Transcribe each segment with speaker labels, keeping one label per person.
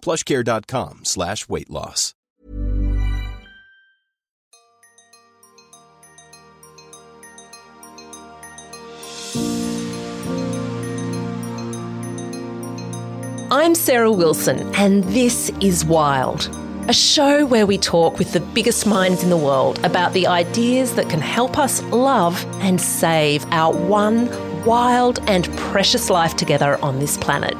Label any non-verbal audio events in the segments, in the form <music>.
Speaker 1: plushcare.com slash weight loss.
Speaker 2: I'm Sarah Wilson, and this is Wild, a show where we talk with the biggest minds in the world about the ideas that can help us love and save our one wild and precious life together on this planet.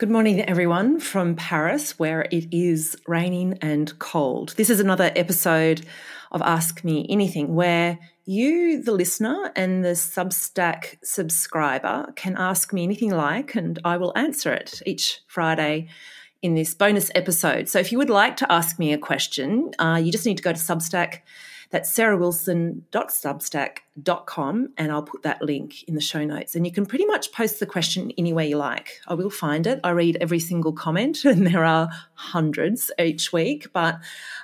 Speaker 2: Good morning, everyone, from Paris, where it is raining and cold. This is another episode of Ask Me Anything, where you, the listener, and the Substack subscriber can ask me anything like, and I will answer it each Friday in this bonus episode. So if you would like to ask me a question, uh, you just need to go to Substack. That's sarahwilson.substack.com, and I'll put that link in the show notes. And you can pretty much post the question anywhere you like. I will find it. I read every single comment, <laughs> and there are hundreds each week, but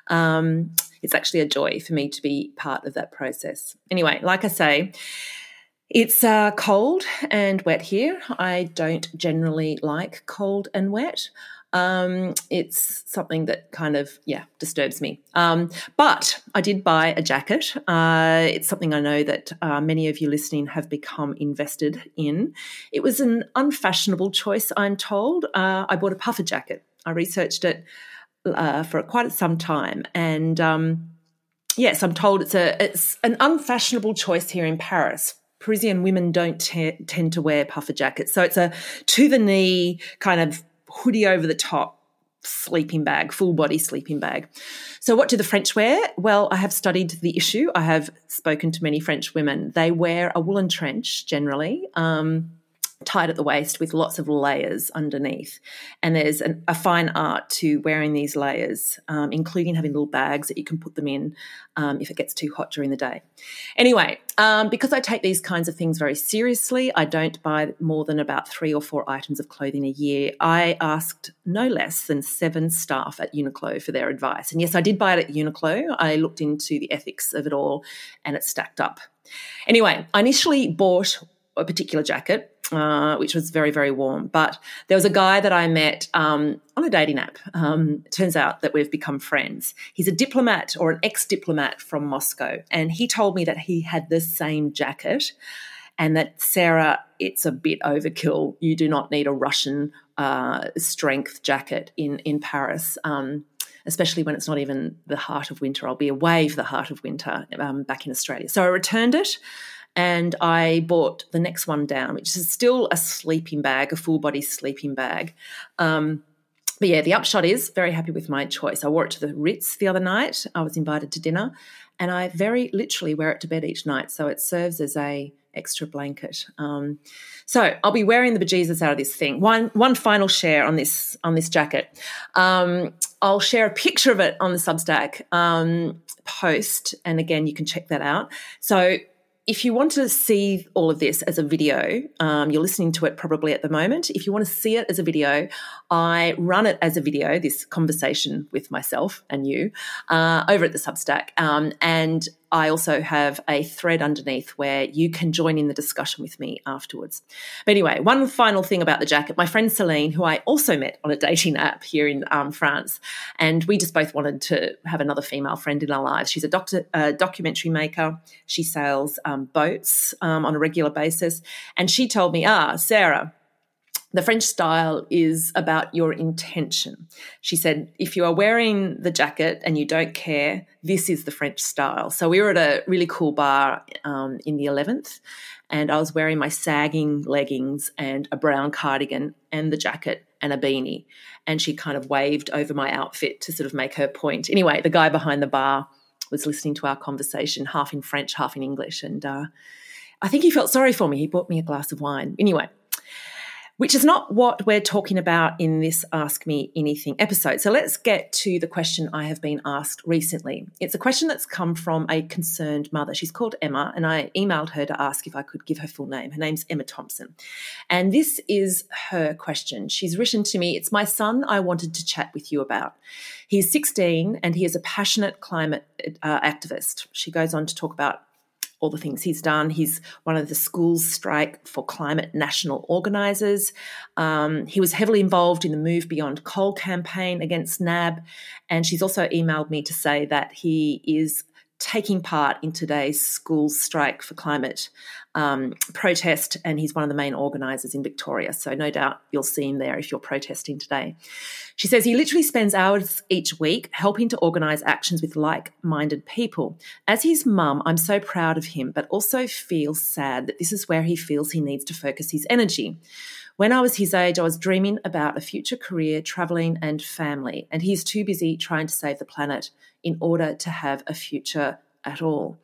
Speaker 2: um, it's actually a joy for me to be part of that process. Anyway, like I say, it's uh, cold and wet here. I don't generally like cold and wet. Um, it's something that kind of, yeah, disturbs me. Um, but I did buy a jacket. Uh, it's something I know that uh, many of you listening have become invested in. It was an unfashionable choice, I'm told. Uh, I bought a puffer jacket. I researched it uh, for quite some time, and um, yes, I'm told it's a it's an unfashionable choice here in Paris. Parisian women don't tend to wear puffer jackets, so it's a to the knee kind of hoodie over the top sleeping bag, full body sleeping bag. So, what do the French wear? Well, I have studied the issue. I have spoken to many French women. They wear a woolen trench generally. Um, tied at the waist with lots of layers underneath. And there's an, a fine art to wearing these layers, um, including having little bags that you can put them in um, if it gets too hot during the day. Anyway, um, because I take these kinds of things very seriously, I don't buy more than about three or four items of clothing a year. I asked no less than seven staff at Uniqlo for their advice. And yes, I did buy it at Uniqlo. I looked into the ethics of it all and it stacked up. Anyway, I initially bought a particular jacket uh, which was very, very warm. But there was a guy that I met um, on a dating app. Um, turns out that we've become friends. He's a diplomat or an ex diplomat from Moscow. And he told me that he had the same jacket and that, Sarah, it's a bit overkill. You do not need a Russian uh, strength jacket in, in Paris. Um, especially when it's not even the heart of winter. I'll be away for the heart of winter um, back in Australia. So I returned it and I bought the next one down, which is still a sleeping bag, a full body sleeping bag. Um, but yeah, the upshot is very happy with my choice. I wore it to the Ritz the other night. I was invited to dinner, and I very literally wear it to bed each night. So it serves as a extra blanket. Um, so I'll be wearing the bejesus out of this thing. One one final share on this on this jacket. Um, I'll share a picture of it on the Substack um, post, and again you can check that out. So if you want to see all of this as a video, um, you're listening to it probably at the moment. If you want to see it as a video, I run it as a video, this conversation with myself and you, uh, over at the Substack. Um, and I also have a thread underneath where you can join in the discussion with me afterwards. But anyway, one final thing about the jacket. My friend Celine, who I also met on a dating app here in um, France, and we just both wanted to have another female friend in our lives. She's a doctor, a documentary maker. She sails um, boats um, on a regular basis. And she told me, ah, Sarah, the French style is about your intention. She said, if you are wearing the jacket and you don't care, this is the French style. So we were at a really cool bar um, in the 11th, and I was wearing my sagging leggings and a brown cardigan and the jacket and a beanie. And she kind of waved over my outfit to sort of make her point. Anyway, the guy behind the bar was listening to our conversation, half in French, half in English. And uh, I think he felt sorry for me. He bought me a glass of wine. Anyway, which is not what we're talking about in this Ask Me Anything episode. So let's get to the question I have been asked recently. It's a question that's come from a concerned mother. She's called Emma, and I emailed her to ask if I could give her full name. Her name's Emma Thompson. And this is her question. She's written to me It's my son I wanted to chat with you about. He's 16 and he is a passionate climate uh, activist. She goes on to talk about all the things he's done. He's one of the Schools Strike for Climate national organisers. Um, he was heavily involved in the Move Beyond Coal campaign against NAB. And she's also emailed me to say that he is taking part in today's school Strike for Climate um, protest, and he's one of the main organisers in Victoria. So, no doubt you'll see him there if you're protesting today. She says he literally spends hours each week helping to organise actions with like minded people. As his mum, I'm so proud of him, but also feel sad that this is where he feels he needs to focus his energy. When I was his age, I was dreaming about a future career, travelling, and family, and he's too busy trying to save the planet in order to have a future at all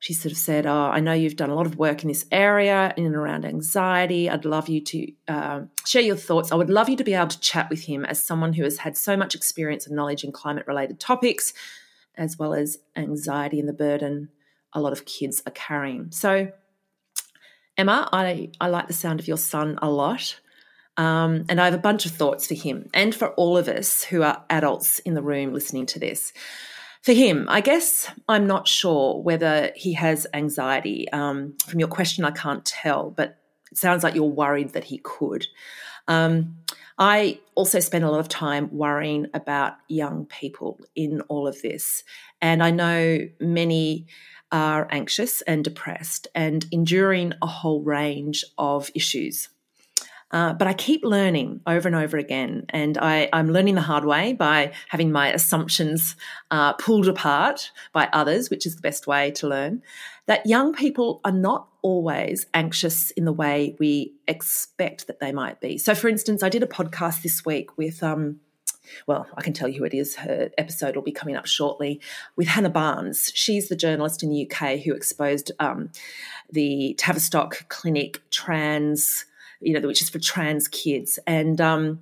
Speaker 2: she sort of said, Oh, I know you've done a lot of work in this area in and around anxiety. I'd love you to uh, share your thoughts. I would love you to be able to chat with him as someone who has had so much experience and knowledge in climate related topics, as well as anxiety and the burden a lot of kids are carrying. So, Emma, I, I like the sound of your son a lot. Um, and I have a bunch of thoughts for him and for all of us who are adults in the room listening to this for him, I guess I'm not sure whether he has anxiety. Um, from your question, I can't tell, but it sounds like you're worried that he could. Um, I also spend a lot of time worrying about young people in all of this. And I know many are anxious and depressed and enduring a whole range of issues. Uh, but I keep learning over and over again. And I, am learning the hard way by having my assumptions uh, pulled apart by others, which is the best way to learn. That young people are not always anxious in the way we expect that they might be. So, for instance, I did a podcast this week with. Um, well, I can tell you who it is. Her episode will be coming up shortly with Hannah Barnes. She's the journalist in the UK who exposed um, the Tavistock Clinic trans you know, which is for trans kids. And um,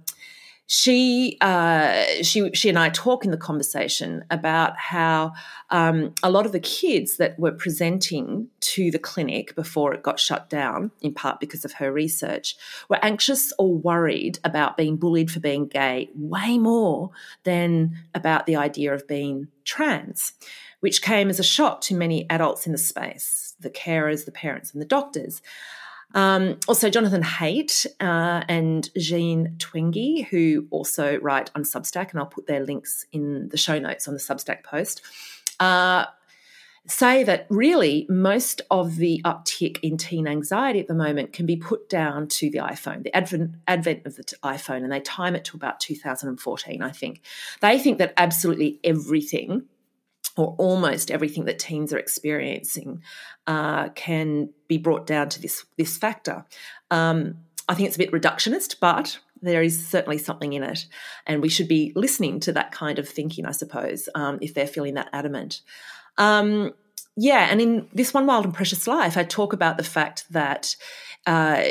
Speaker 2: she, uh, she, she and I talk in the conversation about how um, a lot of the kids that were presenting to the clinic before it got shut down, in part because of her research, were anxious or worried about being bullied for being gay way more than about the idea of being trans, which came as a shock to many adults in the space, the carers, the parents, and the doctors. Um, also, Jonathan Haidt uh, and Jean Twenge, who also write on Substack, and I'll put their links in the show notes on the Substack post, uh, say that really most of the uptick in teen anxiety at the moment can be put down to the iPhone, the advent, advent of the iPhone, and they time it to about 2014, I think. They think that absolutely everything or almost everything that teens are experiencing uh, can be brought down to this this factor. Um, I think it's a bit reductionist, but there is certainly something in it, and we should be listening to that kind of thinking, I suppose, um, if they're feeling that adamant. Um, yeah, and in this one wild and precious life, I talk about the fact that. Uh,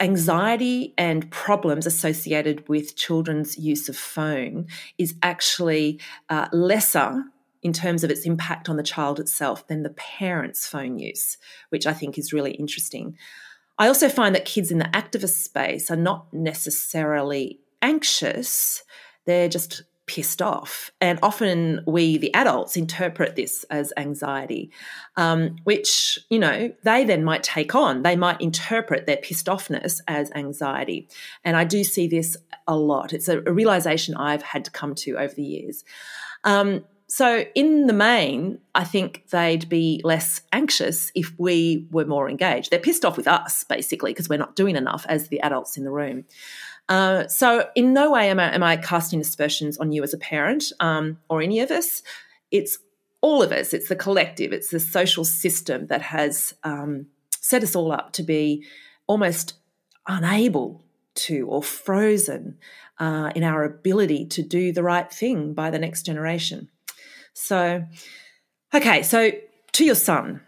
Speaker 2: anxiety and problems associated with children's use of phone is actually uh, lesser in terms of its impact on the child itself than the parent's phone use, which I think is really interesting. I also find that kids in the activist space are not necessarily anxious, they're just pissed off. And often we, the adults, interpret this as anxiety, um, which, you know, they then might take on. They might interpret their pissed offness as anxiety. And I do see this a lot. It's a, a realization I've had to come to over the years. Um, so, in the main, I think they'd be less anxious if we were more engaged. They're pissed off with us, basically, because we're not doing enough as the adults in the room. Uh, so, in no way am I, am I, casting aspersions on you as a parent um, or any of us. It's all of us, it's the collective, it's the social system that has um, set us all up to be almost unable to or frozen uh, in our ability to do the right thing by the next generation. So, okay, so to your son,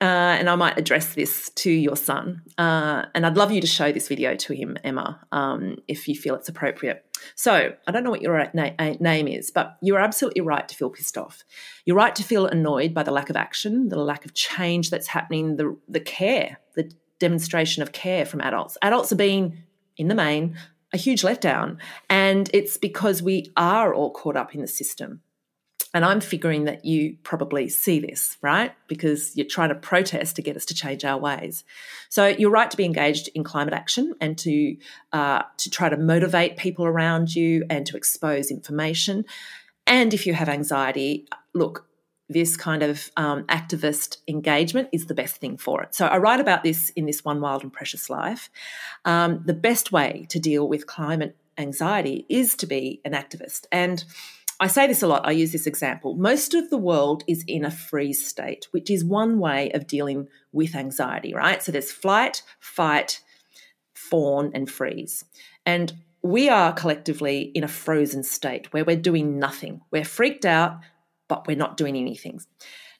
Speaker 2: uh, and I might address this to your son, uh, and I'd love you to show this video to him, Emma, um, if you feel it's appropriate. So, I don't know what your na- name is, but you are absolutely right to feel pissed off. You're right to feel annoyed by the lack of action, the lack of change that's happening, the, the care, the demonstration of care from adults. Adults are being, in the main, a huge letdown, and it's because we are all caught up in the system. And I'm figuring that you probably see this, right? Because you're trying to protest to get us to change our ways. So you're right to be engaged in climate action and to uh, to try to motivate people around you and to expose information. And if you have anxiety, look, this kind of um, activist engagement is the best thing for it. So I write about this in this One Wild and Precious Life. Um, the best way to deal with climate anxiety is to be an activist and I say this a lot, I use this example. Most of the world is in a freeze state, which is one way of dealing with anxiety, right? So there's flight, fight, fawn, and freeze. And we are collectively in a frozen state where we're doing nothing. We're freaked out, but we're not doing anything.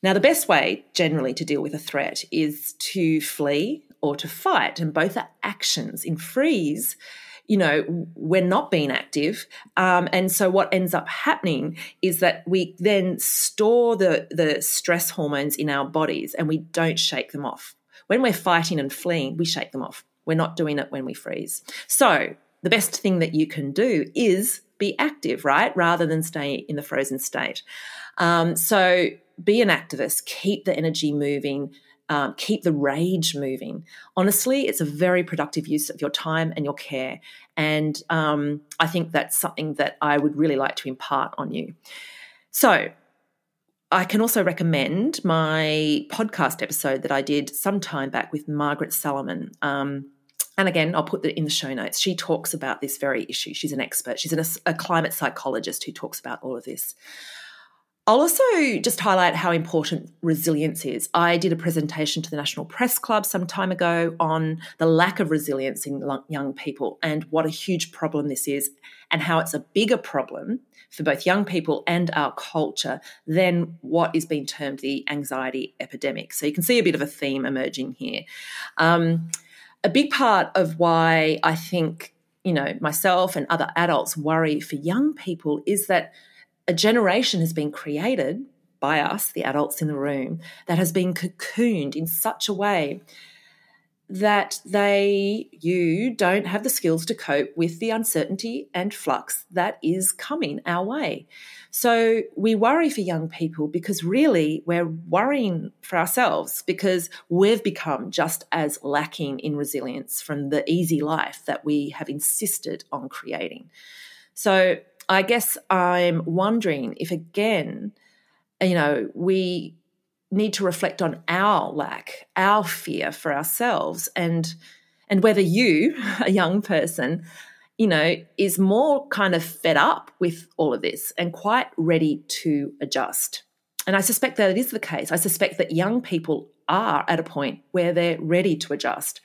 Speaker 2: Now, the best way generally to deal with a threat is to flee or to fight, and both are actions. In freeze, you know, we're not being active. Um, and so what ends up happening is that we then store the, the stress hormones in our bodies and we don't shake them off. When we're fighting and fleeing, we shake them off. We're not doing it when we freeze. So the best thing that you can do is be active, right? Rather than stay in the frozen state. Um, so be an activist, keep the energy moving, um, keep the rage moving. Honestly, it's a very productive use of your time and your care. And um, I think that's something that I would really like to impart on you. So, I can also recommend my podcast episode that I did some time back with Margaret Salamon. Um, and again, I'll put that in the show notes. She talks about this very issue. She's an expert. She's an, a climate psychologist who talks about all of this. I'll also just highlight how important resilience is. I did a presentation to the National Press Club some time ago on the lack of resilience in young people and what a huge problem this is, and how it's a bigger problem for both young people and our culture than what is being termed the anxiety epidemic. So you can see a bit of a theme emerging here. Um, a big part of why I think, you know, myself and other adults worry for young people is that a generation has been created by us, the adults in the room, that has been cocooned in such a way that they, you, don't have the skills to cope with the uncertainty and flux that is coming our way. So we worry for young people because really we're worrying for ourselves because we've become just as lacking in resilience from the easy life that we have insisted on creating. So I guess I'm wondering if again, you know, we need to reflect on our lack, our fear for ourselves, and and whether you, <laughs> a young person, you know, is more kind of fed up with all of this and quite ready to adjust. And I suspect that it is the case. I suspect that young people are at a point where they're ready to adjust.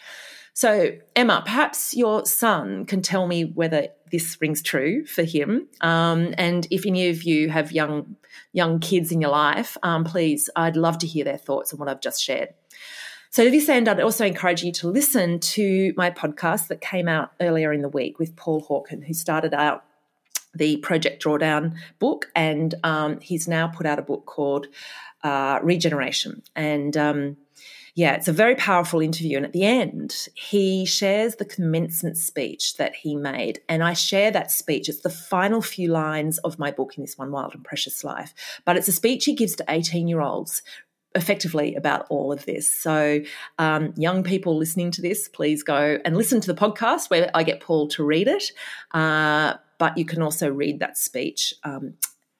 Speaker 2: So, Emma, perhaps your son can tell me whether this rings true for him. Um, and if any of you have young young kids in your life, um, please, I'd love to hear their thoughts on what I've just shared. So, to this end, I'd also encourage you to listen to my podcast that came out earlier in the week with Paul Hawken, who started out the Project Drawdown book, and um, he's now put out a book called uh, Regeneration. And um, yeah, it's a very powerful interview. And at the end, he shares the commencement speech that he made. And I share that speech. It's the final few lines of my book in this one wild and precious life. But it's a speech he gives to 18 year olds effectively about all of this. So, um, young people listening to this, please go and listen to the podcast where I get Paul to read it. Uh, but you can also read that speech um,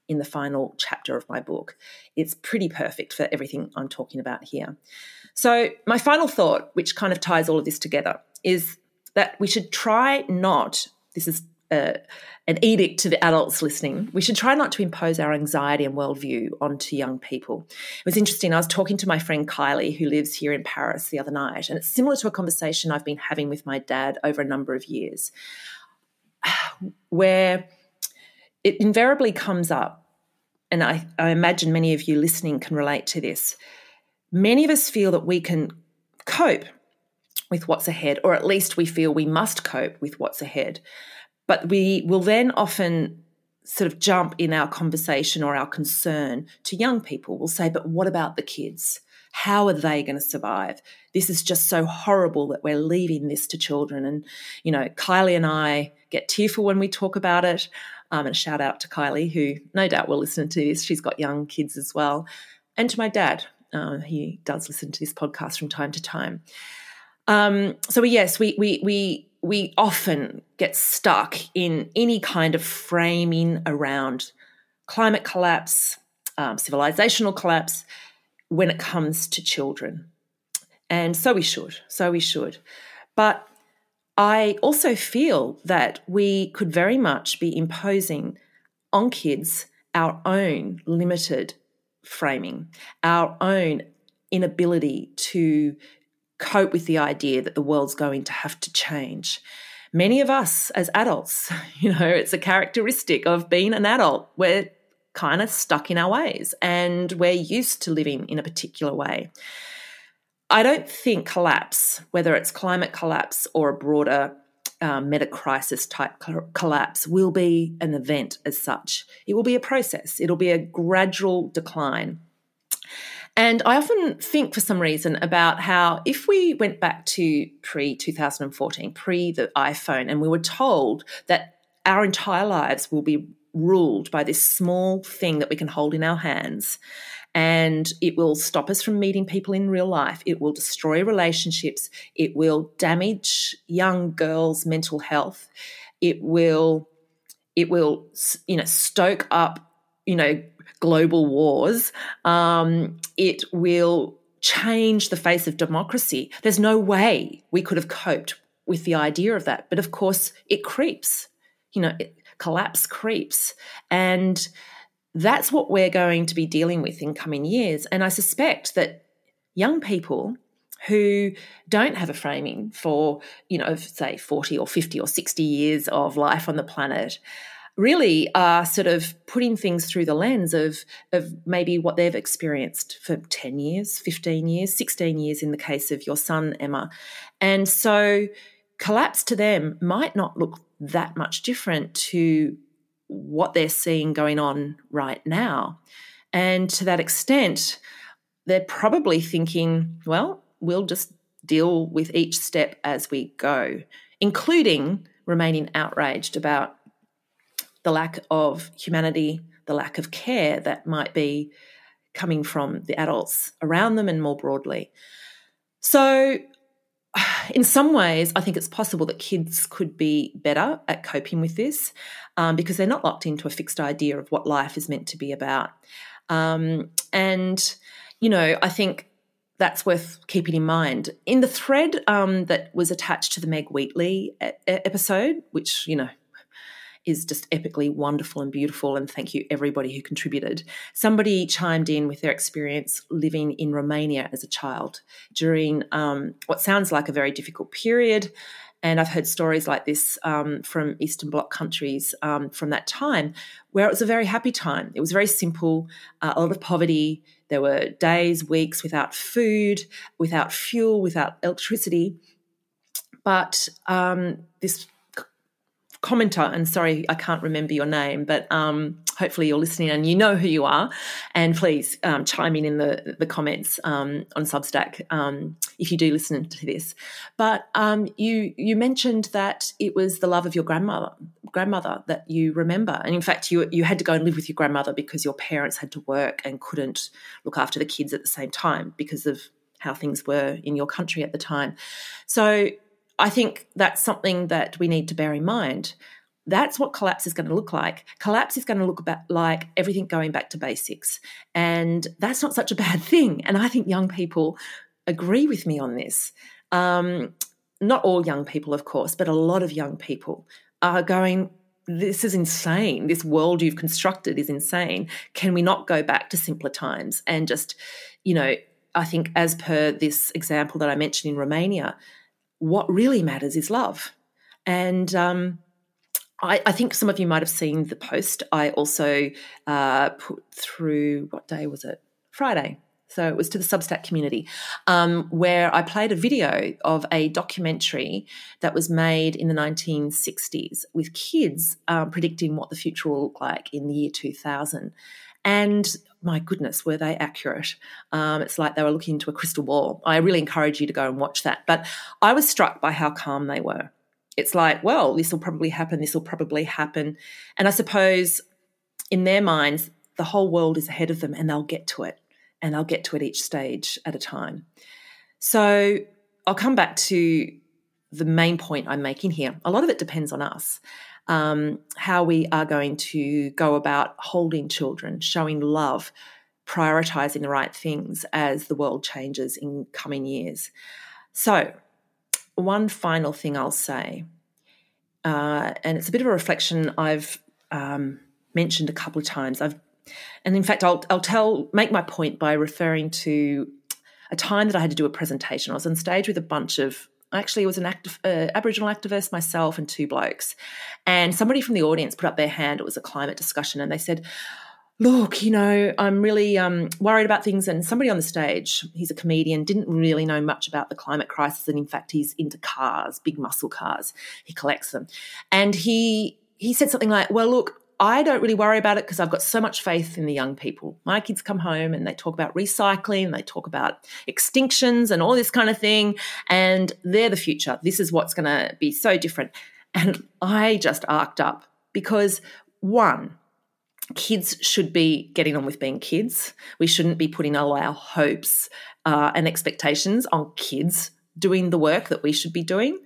Speaker 2: in the final chapter of my book. It's pretty perfect for everything I'm talking about here. So, my final thought, which kind of ties all of this together, is that we should try not, this is uh, an edict to the adults listening, we should try not to impose our anxiety and worldview onto young people. It was interesting. I was talking to my friend Kylie, who lives here in Paris, the other night, and it's similar to a conversation I've been having with my dad over a number of years, where it invariably comes up, and I, I imagine many of you listening can relate to this. Many of us feel that we can cope with what's ahead, or at least we feel we must cope with what's ahead. But we will then often sort of jump in our conversation or our concern to young people. We'll say, but what about the kids? How are they going to survive? This is just so horrible that we're leaving this to children. And, you know, Kylie and I get tearful when we talk about it. Um, and shout out to Kylie, who no doubt will listen to this. She's got young kids as well. And to my dad, uh, he does listen to this podcast from time to time. Um, so yes, we we we we often get stuck in any kind of framing around climate collapse, um, civilizational collapse when it comes to children. And so we should, so we should. But I also feel that we could very much be imposing on kids our own limited framing, our own inability to cope with the idea that the world's going to have to change. Many of us as adults, <laughs> you know, it's a characteristic of being an adult. We're kind of stuck in our ways and we're used to living in a particular way. I don't think collapse, whether it's climate collapse or a broader um, meta crisis type collapse, will be an event as such. It will be a process, it'll be a gradual decline. And I often think for some reason about how if we went back to pre 2014, pre the iPhone, and we were told that our entire lives will be ruled by this small thing that we can hold in our hands. And it will stop us from meeting people in real life. It will destroy relationships. It will damage young girls' mental health. It will, it will, you know, stoke up, you know, global wars, um, it will change the face of democracy. There's no way we could have coped with the idea of that. But of course, it creeps. You know, it, collapse creeps. And that's what we're going to be dealing with in coming years. And I suspect that young people who don't have a framing for, you know, say 40 or 50 or 60 years of life on the planet really are sort of putting things through the lens of of maybe what they've experienced for 10 years, 15 years, 16 years in the case of your son Emma. And so collapse to them might not look that much different to what they're seeing going on right now. And to that extent, they're probably thinking, well, we'll just deal with each step as we go, including remaining outraged about the lack of humanity, the lack of care that might be coming from the adults around them and more broadly. So, <sighs> in some ways, I think it's possible that kids could be better at coping with this um, because they're not locked into a fixed idea of what life is meant to be about. Um, and, you know, I think that's worth keeping in mind. In the thread um, that was attached to the Meg Wheatley episode, which, you know, is just epically wonderful and beautiful. And thank you, everybody who contributed. Somebody chimed in with their experience living in Romania as a child during um, what sounds like a very difficult period. And I've heard stories like this um, from Eastern Bloc countries um, from that time, where it was a very happy time. It was very simple, uh, a lot of poverty. There were days, weeks without food, without fuel, without electricity. But um, this commenter, and sorry, I can't remember your name, but um, hopefully you're listening and you know who you are. And please um, chime in in the, the comments um, on Substack um, if you do listen to this. But um, you you mentioned that it was the love of your grandmother grandmother that you remember, and in fact, you you had to go and live with your grandmother because your parents had to work and couldn't look after the kids at the same time because of how things were in your country at the time. So I think that's something that we need to bear in mind. that's what collapse is going to look like. Collapse is going to look like everything going back to basics. And that's not such a <laughs> bad thing. And I think young people agree with me on this. Um, not all young people, of course, but a lot of young people are going, This is insane. This world you've constructed is insane. Can we not go back to simpler times and just, you know, I think as per this example that I mentioned in Romania, what really matters is love. And um, I, I, think some of you might have seen the post. I also uh, put through, what day was it? Friday. So it was to the Substack community, um, where I played a video of a documentary that was made in the 1960s with kids um, predicting what the future will look like in the year 2000. And my goodness, were they accurate? Um, it's like they were looking into a crystal ball. I really encourage you to go and watch that. But I was struck by how calm they were. It's like, well, this will probably happen, this will probably happen. And I suppose in their minds, the whole world is ahead of them and they'll get to it. And they'll get to it each stage at a time. So I'll come back to the main point I'm making here. A lot of it depends on us um, how we are going to go about holding children, showing love, prioritizing the right things as the world changes in coming years. So, one final thing I'll say, uh, and it's a bit of a reflection I've um, mentioned a couple of times. I've, and in fact, I'll, I'll tell, make my point by referring to a time that I had to do a presentation. I was on stage with a bunch of actually was an active, uh, Aboriginal activist, myself, and two blokes. And somebody from the audience put up their hand. It was a climate discussion, and they said, "Look, you know, I'm really um, worried about things." And somebody on the stage, he's a comedian, didn't really know much about the climate crisis, and in fact, he's into cars, big muscle cars. He collects them, and he he said something like, "Well, look." I don't really worry about it because I've got so much faith in the young people. My kids come home and they talk about recycling, they talk about extinctions and all this kind of thing, and they're the future. This is what's going to be so different. And I just arced up because one, kids should be getting on with being kids. We shouldn't be putting all our hopes uh, and expectations on kids doing the work that we should be doing.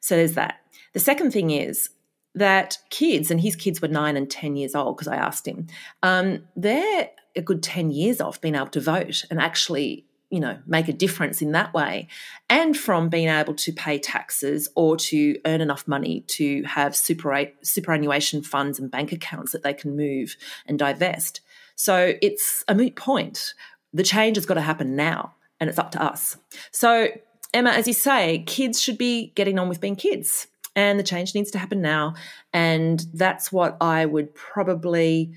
Speaker 2: So there's that. The second thing is, that kids, and his kids were nine and 10 years old because I asked him, um, they're a good 10 years off being able to vote and actually you know make a difference in that way. And from being able to pay taxes or to earn enough money to have super, superannuation funds and bank accounts that they can move and divest. So it's a moot point. The change has got to happen now and it's up to us. So emma as you say kids should be getting on with being kids and the change needs to happen now. And that's what I would probably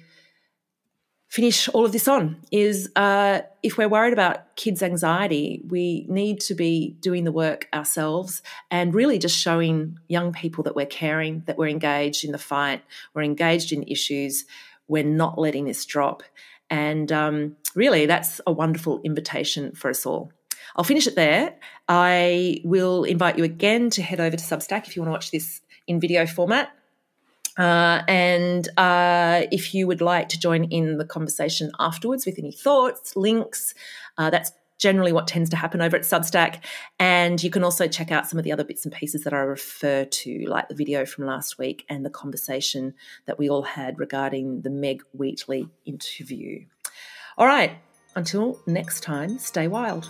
Speaker 2: finish all of this on is uh, if we're worried about kids' anxiety, we need to be doing the work ourselves and really just showing young people that we're caring, that we're engaged in the fight, we're engaged in issues, we're not letting this drop. And um, really, that's a wonderful invitation for us all. I'll finish it there. I will invite you again to head over to Substack if you want to watch this in video format. Uh, and uh, if you would like to join in the conversation afterwards with any thoughts, links, uh, that's generally what tends to happen over at Substack. And you can also check out some of the other bits and pieces that I refer to, like the video from last week and the conversation that we all had regarding the Meg Wheatley interview. All right, until next time, stay wild.